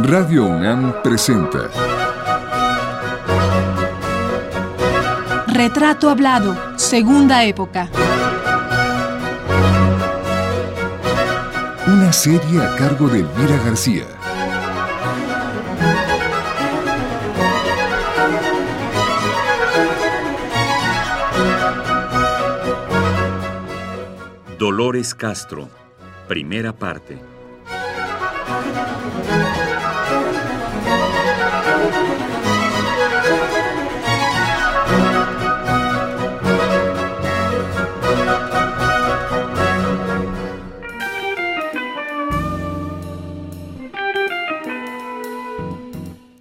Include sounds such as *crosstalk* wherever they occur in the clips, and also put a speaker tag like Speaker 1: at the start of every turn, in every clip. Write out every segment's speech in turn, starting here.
Speaker 1: Radio UNAM presenta
Speaker 2: Retrato Hablado, Segunda Época.
Speaker 1: Una serie a cargo de Elvira García.
Speaker 3: Dolores Castro, primera parte.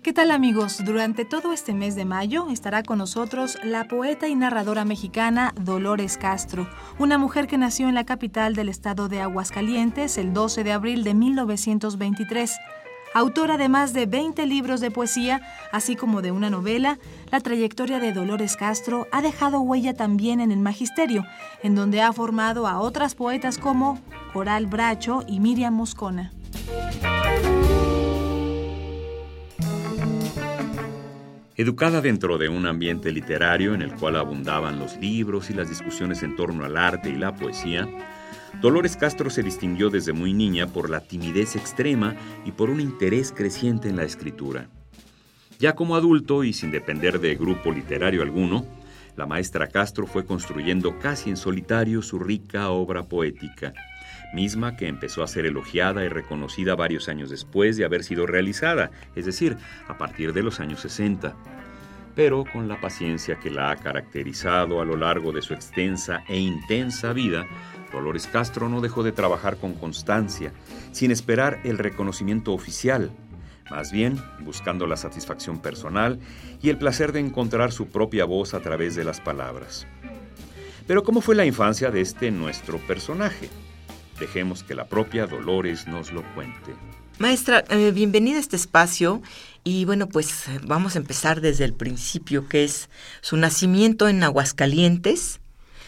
Speaker 2: ¿Qué tal amigos? Durante todo este mes de mayo estará con nosotros la poeta y narradora mexicana Dolores Castro, una mujer que nació en la capital del estado de Aguascalientes el 12 de abril de 1923. Autora de más de 20 libros de poesía, así como de una novela, la trayectoria de Dolores Castro ha dejado huella también en el magisterio, en donde ha formado a otras poetas como Coral Bracho y Miriam Moscona.
Speaker 3: Educada dentro de un ambiente literario en el cual abundaban los libros y las discusiones en torno al arte y la poesía, Dolores Castro se distinguió desde muy niña por la timidez extrema y por un interés creciente en la escritura. Ya como adulto y sin depender de grupo literario alguno, la maestra Castro fue construyendo casi en solitario su rica obra poética, misma que empezó a ser elogiada y reconocida varios años después de haber sido realizada, es decir, a partir de los años 60. Pero con la paciencia que la ha caracterizado a lo largo de su extensa e intensa vida, Dolores Castro no dejó de trabajar con constancia, sin esperar el reconocimiento oficial, más bien buscando la satisfacción personal y el placer de encontrar su propia voz a través de las palabras. Pero ¿cómo fue la infancia de este nuestro personaje? Dejemos que la propia Dolores nos lo cuente.
Speaker 4: Maestra, eh, bienvenida a este espacio y bueno, pues vamos a empezar desde el principio, que es su nacimiento en Aguascalientes.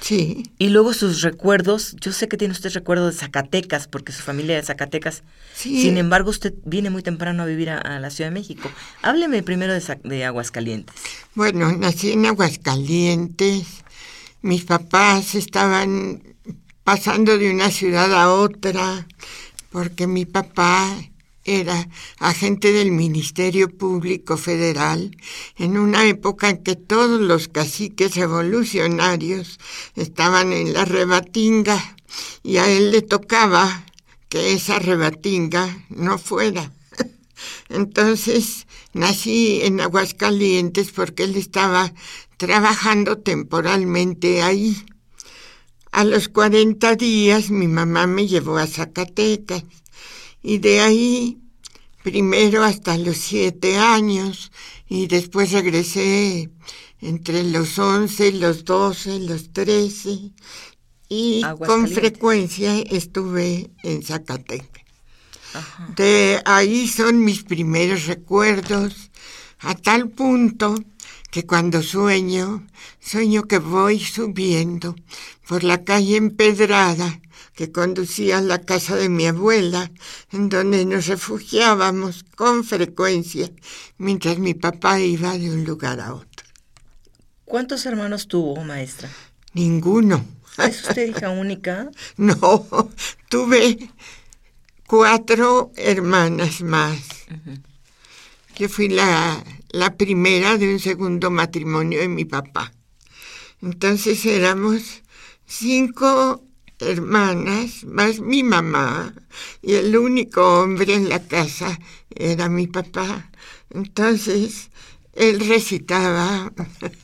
Speaker 5: Sí.
Speaker 4: Y luego sus recuerdos. Yo sé que tiene usted recuerdos de Zacatecas, porque su familia es de Zacatecas.
Speaker 5: Sí.
Speaker 4: Sin embargo, usted viene muy temprano a vivir a, a la Ciudad de México. Hábleme primero de Aguascalientes.
Speaker 5: Bueno, nací en Aguascalientes. Mis papás estaban pasando de una ciudad a otra porque mi papá era agente del Ministerio Público Federal en una época en que todos los caciques revolucionarios estaban en la rebatinga y a él le tocaba que esa rebatinga no fuera. *laughs* Entonces nací en Aguascalientes porque él estaba trabajando temporalmente ahí. A los 40 días mi mamá me llevó a Zacatecas y de ahí primero hasta los siete años y después regresé entre los 11, los 12, los 13 y con frecuencia estuve en Zacatecas.
Speaker 4: Ajá.
Speaker 5: De ahí son mis primeros recuerdos, a tal punto que cuando sueño, sueño que voy subiendo por la calle empedrada que conducía a la casa de mi abuela, en donde nos refugiábamos con frecuencia mientras mi papá iba de un lugar a otro.
Speaker 4: ¿Cuántos hermanos tuvo, maestra?
Speaker 5: Ninguno.
Speaker 4: ¿Es usted hija única? *laughs*
Speaker 5: No, tuve cuatro hermanas más. Yo fui la, la primera de un segundo matrimonio de mi papá. Entonces éramos cinco hermanas más mi mamá y el único hombre en la casa era mi papá. Entonces él recitaba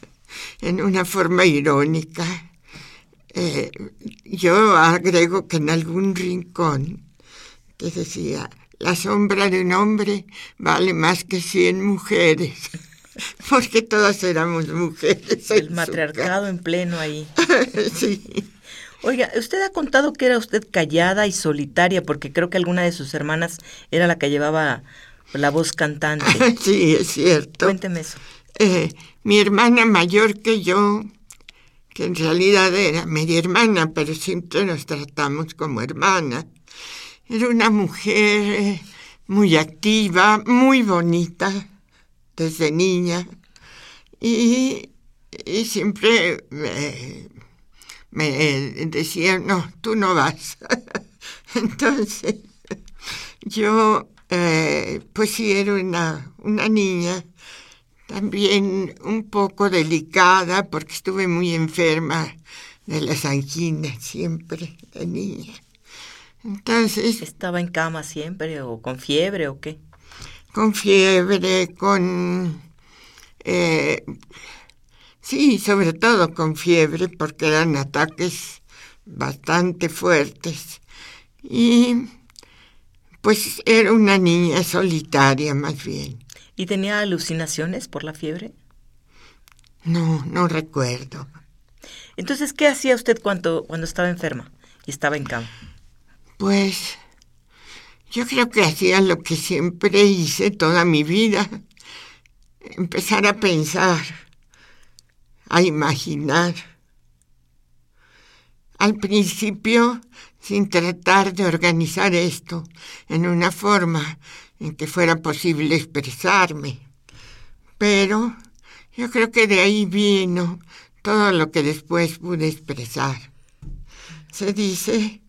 Speaker 5: *laughs* en una forma irónica. Eh, yo agrego que en algún rincón que decía, la sombra de un hombre vale más que cien mujeres, *laughs* porque todas éramos mujeres.
Speaker 4: El matriarcado en pleno ahí. *laughs*
Speaker 5: sí.
Speaker 4: Oiga, usted ha contado que era usted callada y solitaria, porque creo que alguna de sus hermanas era la que llevaba la voz cantante. *laughs*
Speaker 5: sí, es cierto.
Speaker 4: Cuénteme eso.
Speaker 5: Eh, mi hermana mayor que yo, que en realidad era media hermana, pero siempre nos tratamos como hermana, era una mujer eh, muy activa, muy bonita desde niña y, siempre me, me decía, no, tú no vas. *laughs* Entonces, yo, eh, pues sí, era una, una niña también un poco delicada porque estuve muy enferma de las anginas siempre de niña. Entonces...
Speaker 4: ¿Estaba en cama siempre o con fiebre o qué?
Speaker 5: Con fiebre, con... Eh, sí, sobre todo con fiebre porque eran ataques bastante fuertes. Y pues era una niña solitaria más bien.
Speaker 4: ¿Y tenía alucinaciones por la fiebre?
Speaker 5: No, no recuerdo.
Speaker 4: Entonces, ¿qué hacía usted cuando, cuando estaba enferma y estaba en cama?
Speaker 5: Pues yo creo que hacía lo que siempre hice toda mi vida. Empezar a pensar, a imaginar. Al principio sin tratar de organizar esto en una forma en que fuera posible expresarme. Pero yo creo que de ahí vino todo lo que después pude expresar. Se dice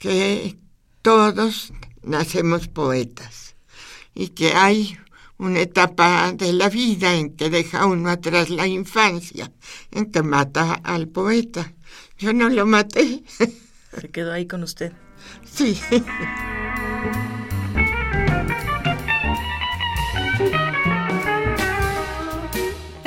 Speaker 5: que todos nacemos poetas y que hay una etapa de la vida en que deja uno atrás la infancia, en que mata al poeta. Yo no lo maté.
Speaker 4: Se quedó ahí con usted.
Speaker 5: Sí.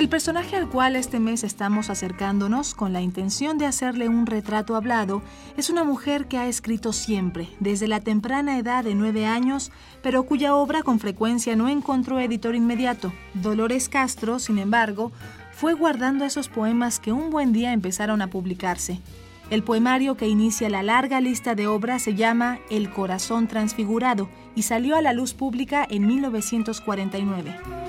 Speaker 2: El personaje al cual este mes estamos acercándonos con la intención de hacerle un retrato hablado es una mujer que ha escrito siempre, desde la temprana edad de nueve años, pero cuya obra con frecuencia no encontró editor inmediato. Dolores Castro, sin embargo, fue guardando esos poemas que un buen día empezaron a publicarse. El poemario que inicia la larga lista de obras se llama El corazón transfigurado y salió a la luz pública en 1949.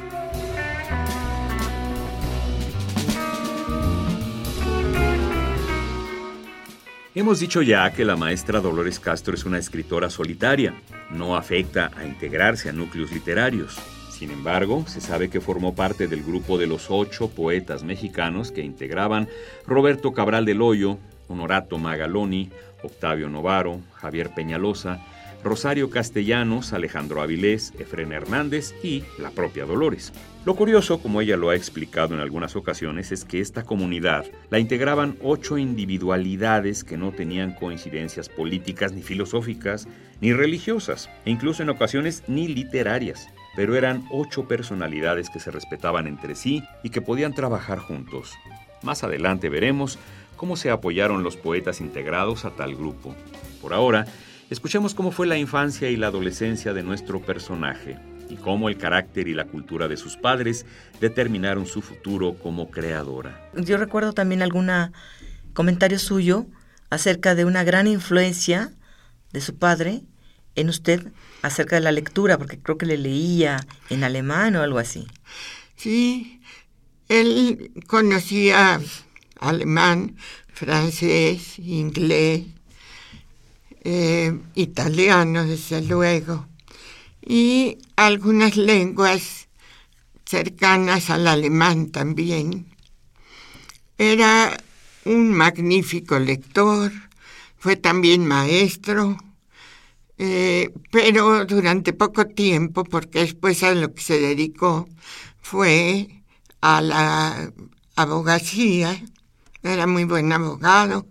Speaker 3: Hemos dicho ya que la maestra Dolores Castro es una escritora solitaria, no afecta a integrarse a núcleos literarios. Sin embargo, se sabe que formó parte del grupo de los ocho poetas mexicanos que integraban Roberto Cabral del Hoyo, Honorato Magaloni, Octavio Novaro, Javier Peñalosa, Rosario Castellanos, Alejandro Avilés, Efren Hernández y la propia Dolores. Lo curioso, como ella lo ha explicado en algunas ocasiones, es que esta comunidad la integraban ocho individualidades que no tenían coincidencias políticas, ni filosóficas, ni religiosas, e incluso en ocasiones ni literarias, pero eran ocho personalidades que se respetaban entre sí y que podían trabajar juntos. Más adelante veremos cómo se apoyaron los poetas integrados a tal grupo. Por ahora, escuchemos cómo fue la infancia y la adolescencia de nuestro personaje y cómo el carácter y la cultura de sus padres determinaron su futuro como creadora.
Speaker 4: Yo recuerdo también algún comentario suyo acerca de una gran influencia de su padre en usted acerca de la lectura, porque creo que le leía en alemán o algo así.
Speaker 5: Sí, él conocía alemán, francés, inglés, eh, italiano, desde luego, y algunas lenguas cercanas al alemán también. Era un magnífico lector, fue también maestro, eh, pero durante poco tiempo, porque después a lo que se dedicó fue a la abogacía era muy buen abogado,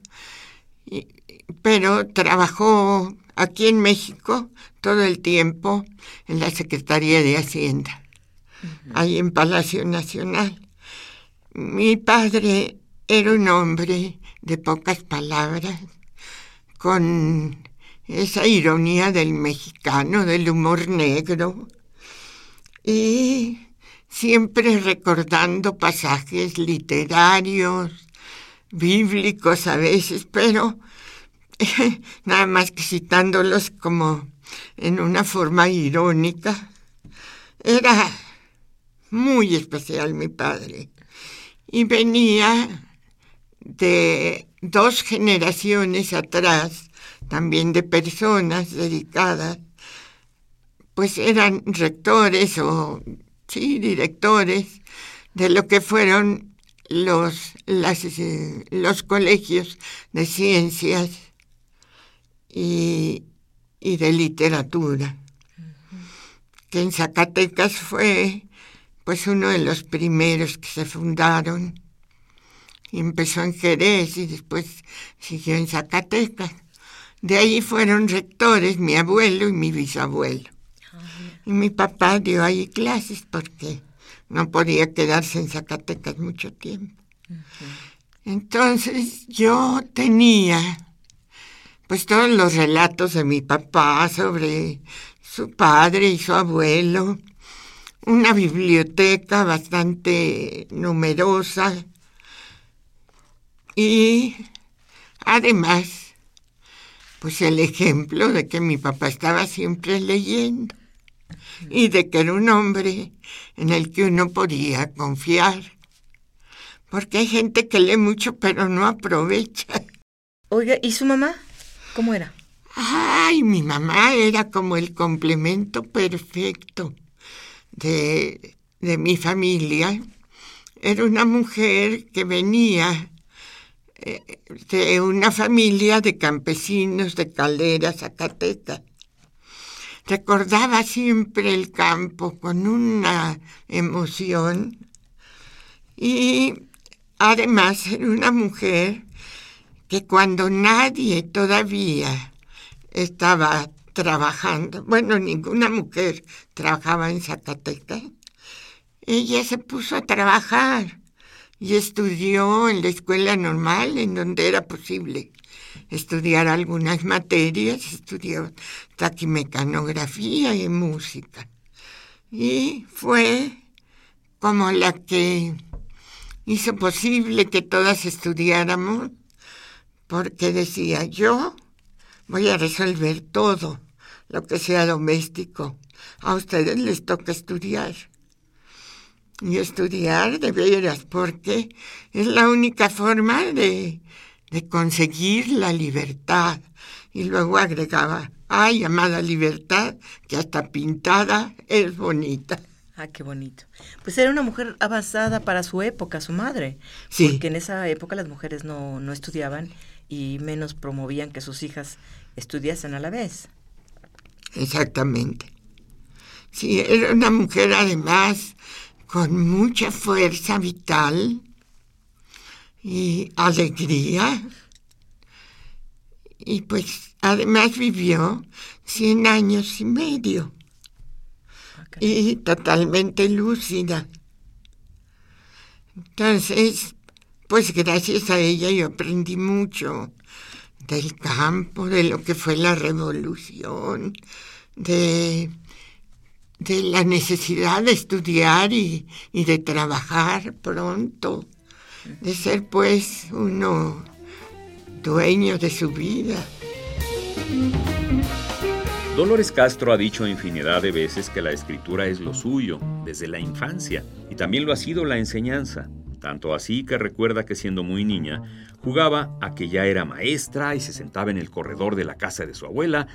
Speaker 5: pero trabajó aquí en México todo el tiempo en la Secretaría de Hacienda, ahí en Palacio Nacional. Mi padre era un hombre de pocas palabras, con esa ironía del mexicano, del humor negro, y siempre recordando pasajes literarios, bíblicos a veces, pero *laughs* nada más que citándolos como en una forma irónica. Era muy especial mi padre y venía de dos generaciones atrás, también de personas dedicadas pues eran rectores o, sí, directores de lo que fueron los, eh, los colegios de ciencias y, y de literatura, que en Zacatecas fue pues uno de los primeros que se fundaron. Y empezó en Jerez y después siguió en Zacatecas. De ahí fueron rectores mi abuelo y mi bisabuelo. Y mi papá dio ahí clases porque no podía quedarse en Zacatecas mucho tiempo. Entonces yo tenía pues todos los relatos de mi papá sobre su padre y su abuelo, una biblioteca bastante numerosa y además pues el ejemplo de que mi papá estaba siempre leyendo y de que era un hombre en el que uno podía confiar. Porque hay gente que lee mucho pero no aprovecha.
Speaker 4: Oiga, ¿y su mamá? ¿Cómo era?
Speaker 5: Ay, mi mamá era como el complemento perfecto de, de mi familia. Era una mujer que venía eh, de una familia de campesinos de Caldera, Zacatecas. Recordaba siempre el campo con una emoción y además era una mujer que cuando nadie todavía estaba trabajando, bueno, ninguna mujer trabajaba en Zacatecas, ella se puso a trabajar y estudió en la escuela normal, en donde era posible estudiar algunas materias, estudió taquimecanografía y música. Y fue como la que hizo posible que todas estudiáramos porque decía, yo voy a resolver todo lo que sea doméstico. A ustedes les toca estudiar. Y estudiar de veras, porque es la única forma de, de conseguir la libertad. Y luego agregaba, ay, amada libertad, que hasta pintada es bonita.
Speaker 4: Ah, qué bonito. Pues era una mujer avanzada para su época, su madre.
Speaker 5: Sí.
Speaker 4: Porque en esa época las mujeres no, no estudiaban y menos promovían que sus hijas estudiasen a la vez.
Speaker 5: Exactamente. Sí, era una mujer además con mucha fuerza vital y alegría. Y pues además vivió 100 años y medio. Y totalmente lúcida. Entonces, pues gracias a ella yo aprendí mucho del campo, de lo que fue la revolución, de, de la necesidad de estudiar y, y de trabajar pronto, de ser pues uno dueño de su vida.
Speaker 3: Dolores Castro ha dicho infinidad de veces que la escritura es lo suyo, desde la infancia, y también lo ha sido la enseñanza tanto así que recuerda que siendo muy niña, jugaba a que ya era maestra y se sentaba en el corredor de la casa de su abuela,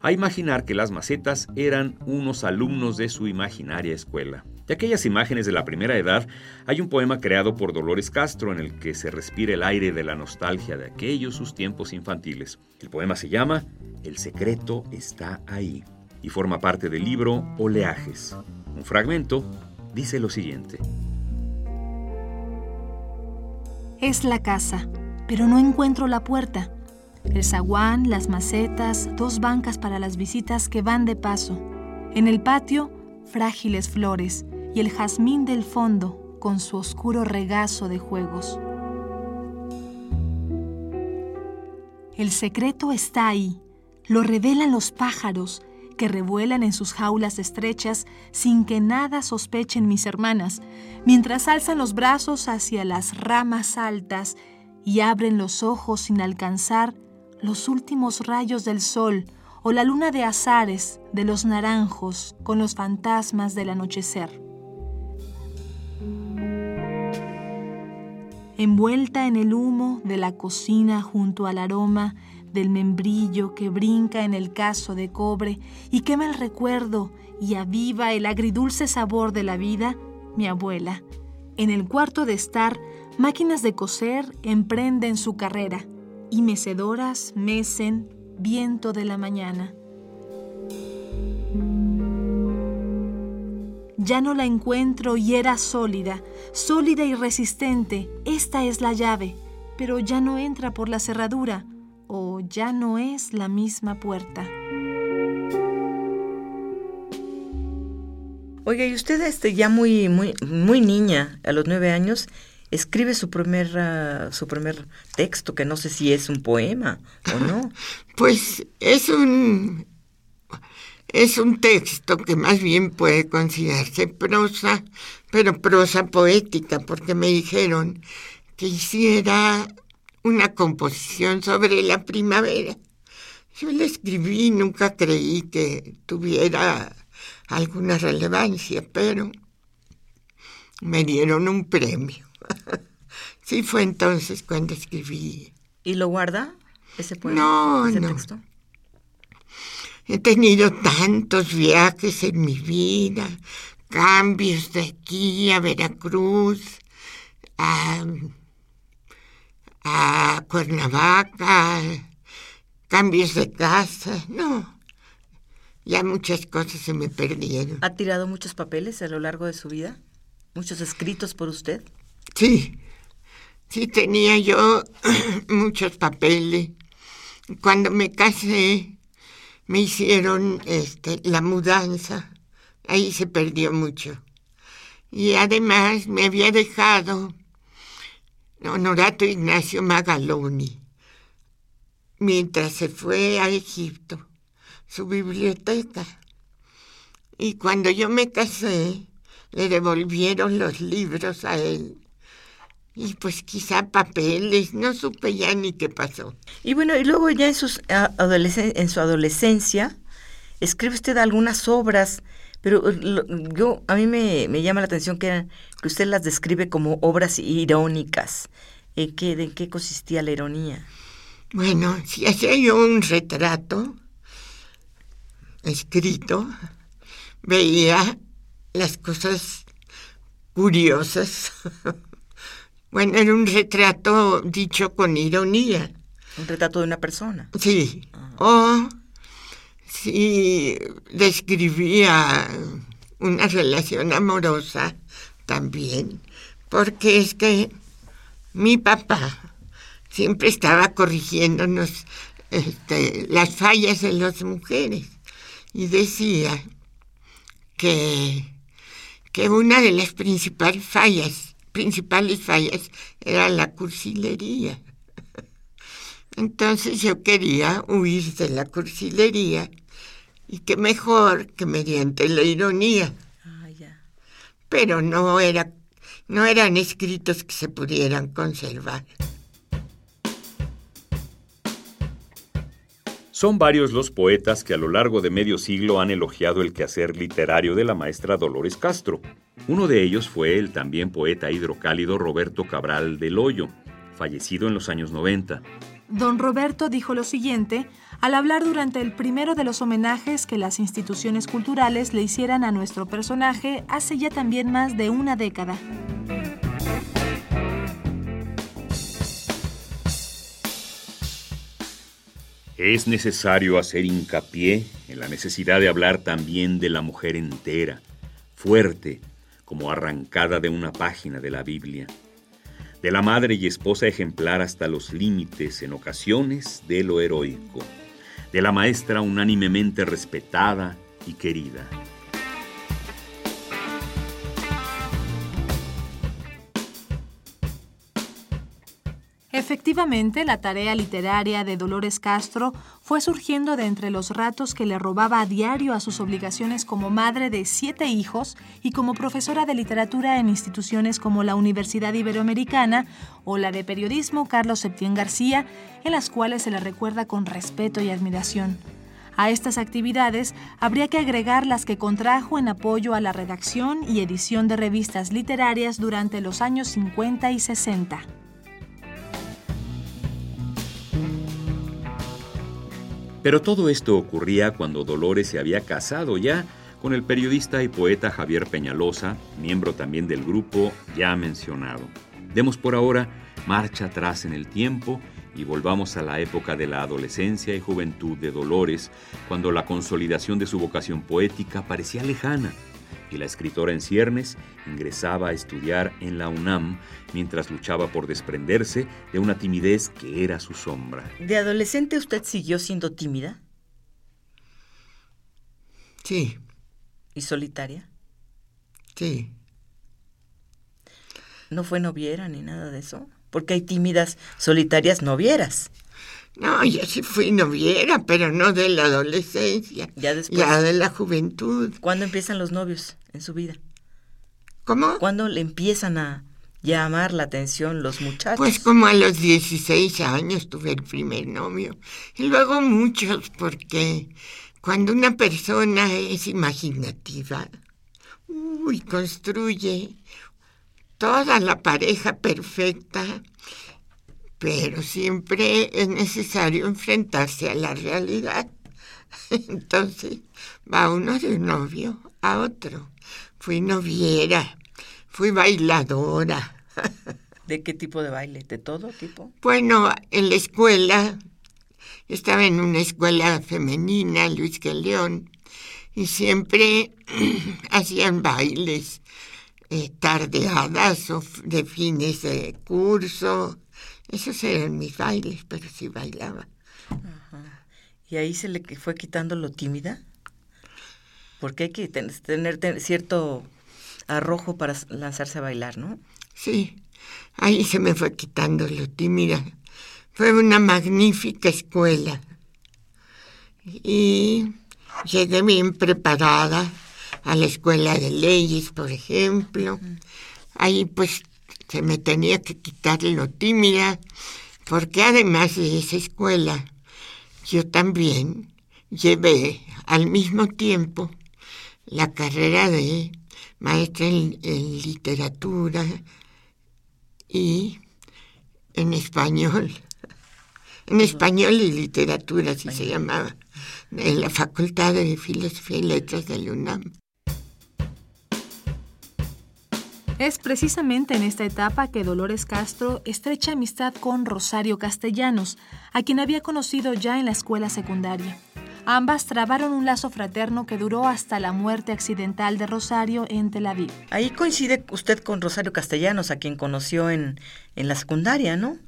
Speaker 3: a imaginar que las macetas eran unos alumnos de su imaginaria escuela. De aquellas imágenes de la primera edad, hay un poema creado por Dolores Castro en el que se respira el aire de la nostalgia de aquellos sus tiempos infantiles. El poema se llama El secreto está ahí y forma parte del libro Oleajes. Un fragmento dice lo siguiente.
Speaker 2: Es la casa, pero no encuentro la puerta. El zaguán, las macetas, dos bancas para las visitas que van de paso. En el patio, frágiles flores y el jazmín del fondo con su oscuro regazo de juegos. El secreto está ahí, lo revelan los pájaros que revuelan en sus jaulas estrechas sin que nada sospechen mis hermanas, mientras alzan los brazos hacia las ramas altas y abren los ojos sin alcanzar los últimos rayos del sol o la luna de azares de los naranjos con los fantasmas del anochecer. Envuelta en el humo de la cocina junto al aroma del membrillo que brinca en el caso de cobre y quema el recuerdo y aviva el agridulce sabor de la vida, mi abuela. En el cuarto de estar, máquinas de coser emprenden su carrera y mecedoras mecen viento de la mañana. Ya no la encuentro y era sólida, sólida y resistente. Esta es la llave, pero ya no entra por la cerradura o ya no es la misma puerta.
Speaker 4: Oiga, y usted este, ya muy, muy, muy niña, a los nueve años, escribe su primer, ah, su primer texto, que no sé si es un poema o no. *laughs*
Speaker 5: Pues es un es un texto que más bien puede considerarse prosa, pero prosa poética, porque me dijeron que hiciera una composición sobre la primavera. Yo la escribí, nunca creí que tuviera alguna relevancia, pero me dieron un premio. *laughs* sí fue entonces cuando escribí.
Speaker 4: ¿Y lo guarda ese poema?
Speaker 5: No,
Speaker 4: ese
Speaker 5: no.
Speaker 4: texto?
Speaker 5: He tenido tantos viajes en mi vida, cambios de aquí a Veracruz, a, a Cuernavaca, cambios de casa. No, ya muchas cosas se me perdieron.
Speaker 4: ¿Ha tirado muchos papeles a lo largo de su vida? ¿Muchos escritos por usted?
Speaker 5: Sí, sí tenía yo *clears throat* muchos papeles. Cuando me casé, me hicieron este, la mudanza. Ahí se perdió mucho. Y además me había dejado Honorato Ignacio Magaloni, mientras se fue a Egipto, su biblioteca. Y cuando yo me casé, le devolvieron los libros a él. Y pues quizá papeles, no supe ya ni qué pasó.
Speaker 4: Y bueno, y luego ya en, sus, adolescen- en su adolescencia, escribe usted algunas obras, pero eh, lo- yo a mí me, me llama la atención que, que usted las describe como obras irónicas. Eh, ¿qué, ¿De qué consistía la ironía?
Speaker 5: Bueno, si hacía yo un retrato escrito, veía las cosas curiosas. *laughs* bueno, era un retrato dicho con ironía.
Speaker 4: Un retrato de una persona.
Speaker 5: Sí. O si describía una relación amorosa también, porque es que mi papá siempre estaba corrigiéndonos este, las fallas de las mujeres y decía que, que una de las principales fallas, principales fallas era la cursilería. *laughs* Entonces yo quería huir de la cursilería y qué mejor que mediante la ironía,
Speaker 4: Ah, ya.
Speaker 5: pero no era no eran escritos que se pudieran conservar.
Speaker 3: Son varios los poetas que a lo largo de medio siglo han elogiado el quehacer literario de la maestra Dolores Castro. Uno de ellos fue el también poeta hidrocálido Roberto Cabral del Hoyo, fallecido en los años 90.
Speaker 2: Don Roberto dijo lo siguiente al hablar durante el primero de los homenajes que las instituciones culturales le hicieran a nuestro personaje hace ya también más de una década.
Speaker 3: Es necesario hacer hincapié en la necesidad de hablar también de la mujer entera, fuerte, como arrancada de una página de la Biblia, de la madre y esposa ejemplar hasta los límites en ocasiones de lo heroico, de la maestra unánimemente respetada y querida.
Speaker 2: Efectivamente, la tarea literaria de Dolores Castro fue surgiendo de entre los ratos que le robaba a diario a sus obligaciones como madre de siete hijos y como profesora de literatura en instituciones como la Universidad Iberoamericana o la de periodismo Carlos Septién García, en las cuales se le recuerda con respeto y admiración. A estas actividades habría que agregar las que contrajo en apoyo a la redacción y edición de revistas literarias durante los años 50 y 60.
Speaker 3: Pero todo esto ocurría cuando Dolores se había casado ya con el periodista y poeta Javier Peñalosa, miembro también del grupo ya mencionado. Demos por ahora marcha atrás en el tiempo y volvamos a la época de la adolescencia y juventud de Dolores, cuando la consolidación de su vocación poética parecía lejana y la escritora en ciernes ingresaba a estudiar en la UNAM mientras luchaba por desprenderse de una timidez que era su sombra.
Speaker 4: ¿De adolescente usted siguió siendo tímida?
Speaker 5: Sí,
Speaker 4: ¿Y solitaria?
Speaker 5: sí.
Speaker 4: ¿No fue noviera ni nada de eso? Porque hay tímidas solitarias novieras.
Speaker 5: No, yo sí fui noviera, pero no de la adolescencia.
Speaker 4: Ya después.
Speaker 5: Ya de la juventud.
Speaker 4: ¿Cuándo empiezan los novios en su vida?
Speaker 5: ¿Cómo?
Speaker 4: ¿Cuándo le empiezan a llamar la atención los muchachos?
Speaker 5: Pues como a los 16 años tuve el primer novio. Y luego muchos, porque cuando una persona es imaginativa, uy, construye toda la pareja perfecta, pero siempre es necesario enfrentarse a la realidad. *laughs* Entonces va uno de un novio a otro. Fui noviera, fui bailadora. *laughs*
Speaker 4: ¿De qué tipo de baile? ¿De todo tipo?
Speaker 5: Bueno, en la escuela, estaba en una escuela femenina, Luis León, y siempre *clears throat* hacían bailes, eh, tardeadas o de fines de curso. Esos eran mis bailes, pero sí bailaba.
Speaker 4: ¿Y ahí se le fue quitando lo tímida? Porque hay que ten- tener, ten- cierto arrojo para lanzarse a bailar, ¿no?
Speaker 5: Sí, ahí se me fue quitando lo tímida. Fue una magnífica escuela. Y llegué bien preparada a la escuela de leyes, por ejemplo. Ahí pues se me tenía que quitar lo tímida, porque además de esa escuela, yo también llevé al mismo tiempo la carrera de maestra en, en literatura y en español. En español y literatura, así se llamaba, en la Facultad de Filosofía y Letras de la UNAM.
Speaker 2: Es precisamente en esta etapa que Dolores Castro estrecha amistad con Rosario Castellanos, a quien había conocido ya en la escuela secundaria. Ambas trabaron un lazo fraterno que duró hasta la muerte accidental de Rosario en Tel Aviv.
Speaker 4: Ahí coincide usted con Rosario Castellanos, a quien conoció en, en la secundaria, ¿no?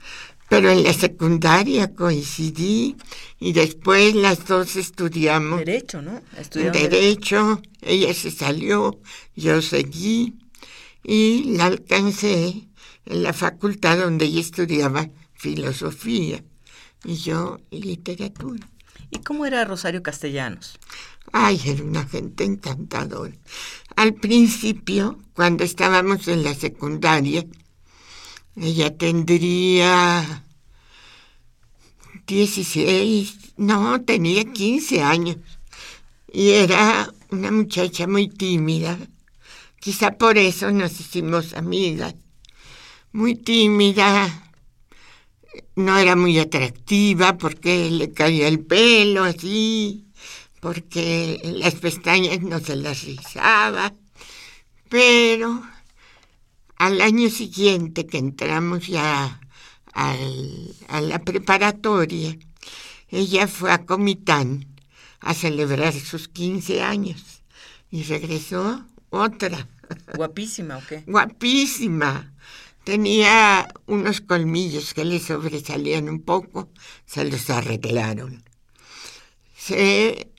Speaker 5: Pero en la secundaria coincidí y después las dos estudiamos
Speaker 4: Derecho, ¿no?
Speaker 5: en
Speaker 4: Estudiaron
Speaker 5: derecho. Ella se salió, yo seguí y la alcancé en la facultad donde ella estudiaba filosofía y yo literatura.
Speaker 4: ¿Y cómo era Rosario Castellanos?
Speaker 5: Ay, era una gente encantadora. Al principio, cuando estábamos en la secundaria, ella tendría 16, no, tenía 15 años. Y era una muchacha muy tímida. Quizá por eso nos hicimos amigas. Muy tímida, no era muy atractiva porque le caía el pelo así, porque las pestañas no se las rizaba, pero al año siguiente que entramos ya a la preparatoria, ella fue a Comitán a celebrar sus 15 años y regresó otra,
Speaker 4: ¿Guapísima o qué?
Speaker 5: guapísima. Tenía unos colmillos que le sobresalían un poco, se los arreglaron. Se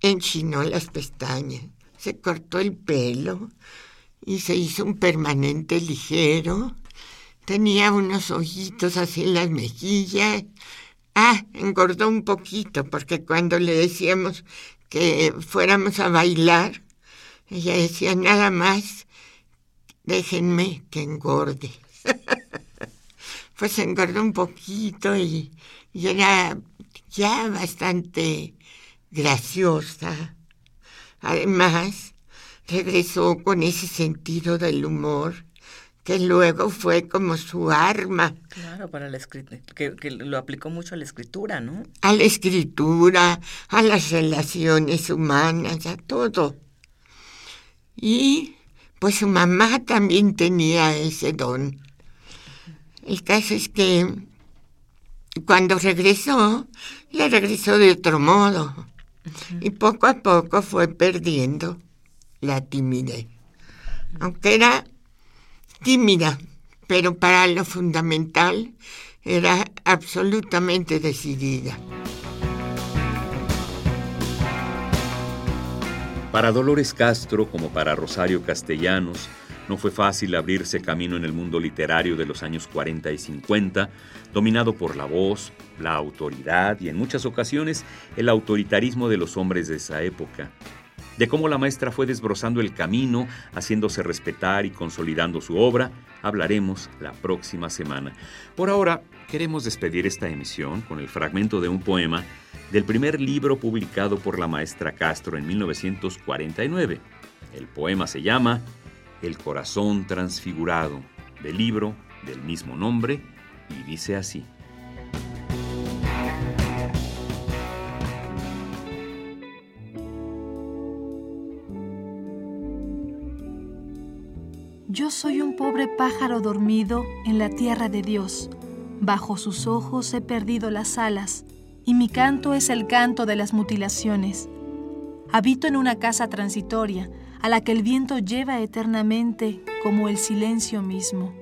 Speaker 5: enchinó las pestañas, se cortó el pelo y se hizo un permanente ligero. Tenía unos ojitos así en las mejillas. Ah, engordó un poquito porque cuando le decíamos que fuéramos a bailar, ella decía nada más déjenme que engorde. *laughs* pues engordó un poquito y, y era ya bastante graciosa. Además, regresó con ese sentido del humor que luego fue como su arma
Speaker 4: Claro, para la escritura, que, que lo aplicó mucho a la escritura, ¿no?
Speaker 5: a la escritura, a las relaciones humanas, a todo. Y pues su mamá también tenía ese don. El caso es que cuando regresó, le regresó de otro modo. Y poco a poco fue perdiendo la timidez. Aunque era tímida, pero para lo fundamental era absolutamente decidida.
Speaker 3: Para Dolores Castro, como para Rosario Castellanos, no fue fácil abrirse camino en el mundo literario de los años 40 y 50, dominado por la voz, la autoridad y en muchas ocasiones el autoritarismo de los hombres de esa época. De cómo la maestra fue desbrozando el camino, haciéndose respetar y consolidando su obra, hablaremos la próxima semana. Por ahora, queremos despedir esta emisión con el fragmento de un poema del primer libro publicado por la maestra Castro en 1949. El poema se llama el corazón transfigurado, del libro del mismo nombre, y dice así.
Speaker 2: Yo soy un pobre pájaro dormido en la tierra de Dios. Bajo sus ojos he perdido las alas, y mi canto es el canto de las mutilaciones. Habito en una casa transitoria, a la que el viento lleva eternamente como el silencio mismo.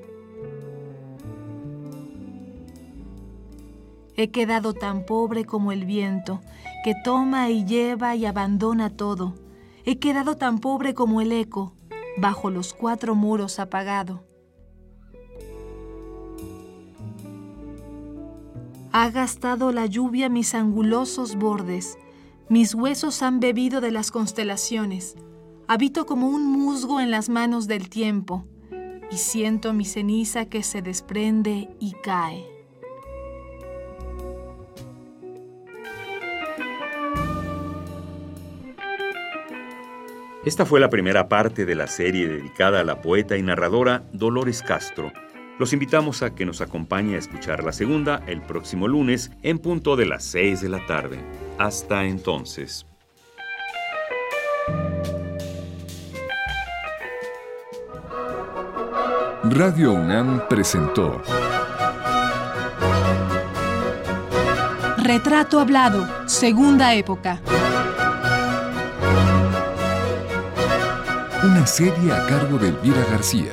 Speaker 2: He quedado tan pobre como el viento, que toma y lleva y abandona todo. He quedado tan pobre como el eco, bajo los cuatro muros apagado. Ha gastado la lluvia mis angulosos bordes, mis huesos han bebido de las constelaciones, Habito como un musgo en las manos del tiempo y siento mi ceniza que se desprende y cae.
Speaker 3: Esta fue la primera parte de la serie dedicada a la poeta y narradora Dolores Castro. Los invitamos a que nos acompañe a escuchar la segunda el próximo lunes en punto de las 6 de la tarde. Hasta entonces.
Speaker 1: Radio UNAM presentó
Speaker 2: Retrato Hablado, Segunda Época.
Speaker 1: Una serie a cargo de Elvira García.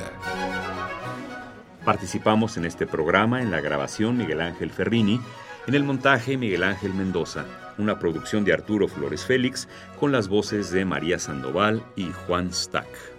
Speaker 3: Participamos en este programa en la grabación Miguel Ángel Ferrini, en el montaje Miguel Ángel Mendoza, una producción de Arturo Flores Félix con las voces de María Sandoval y Juan Stack.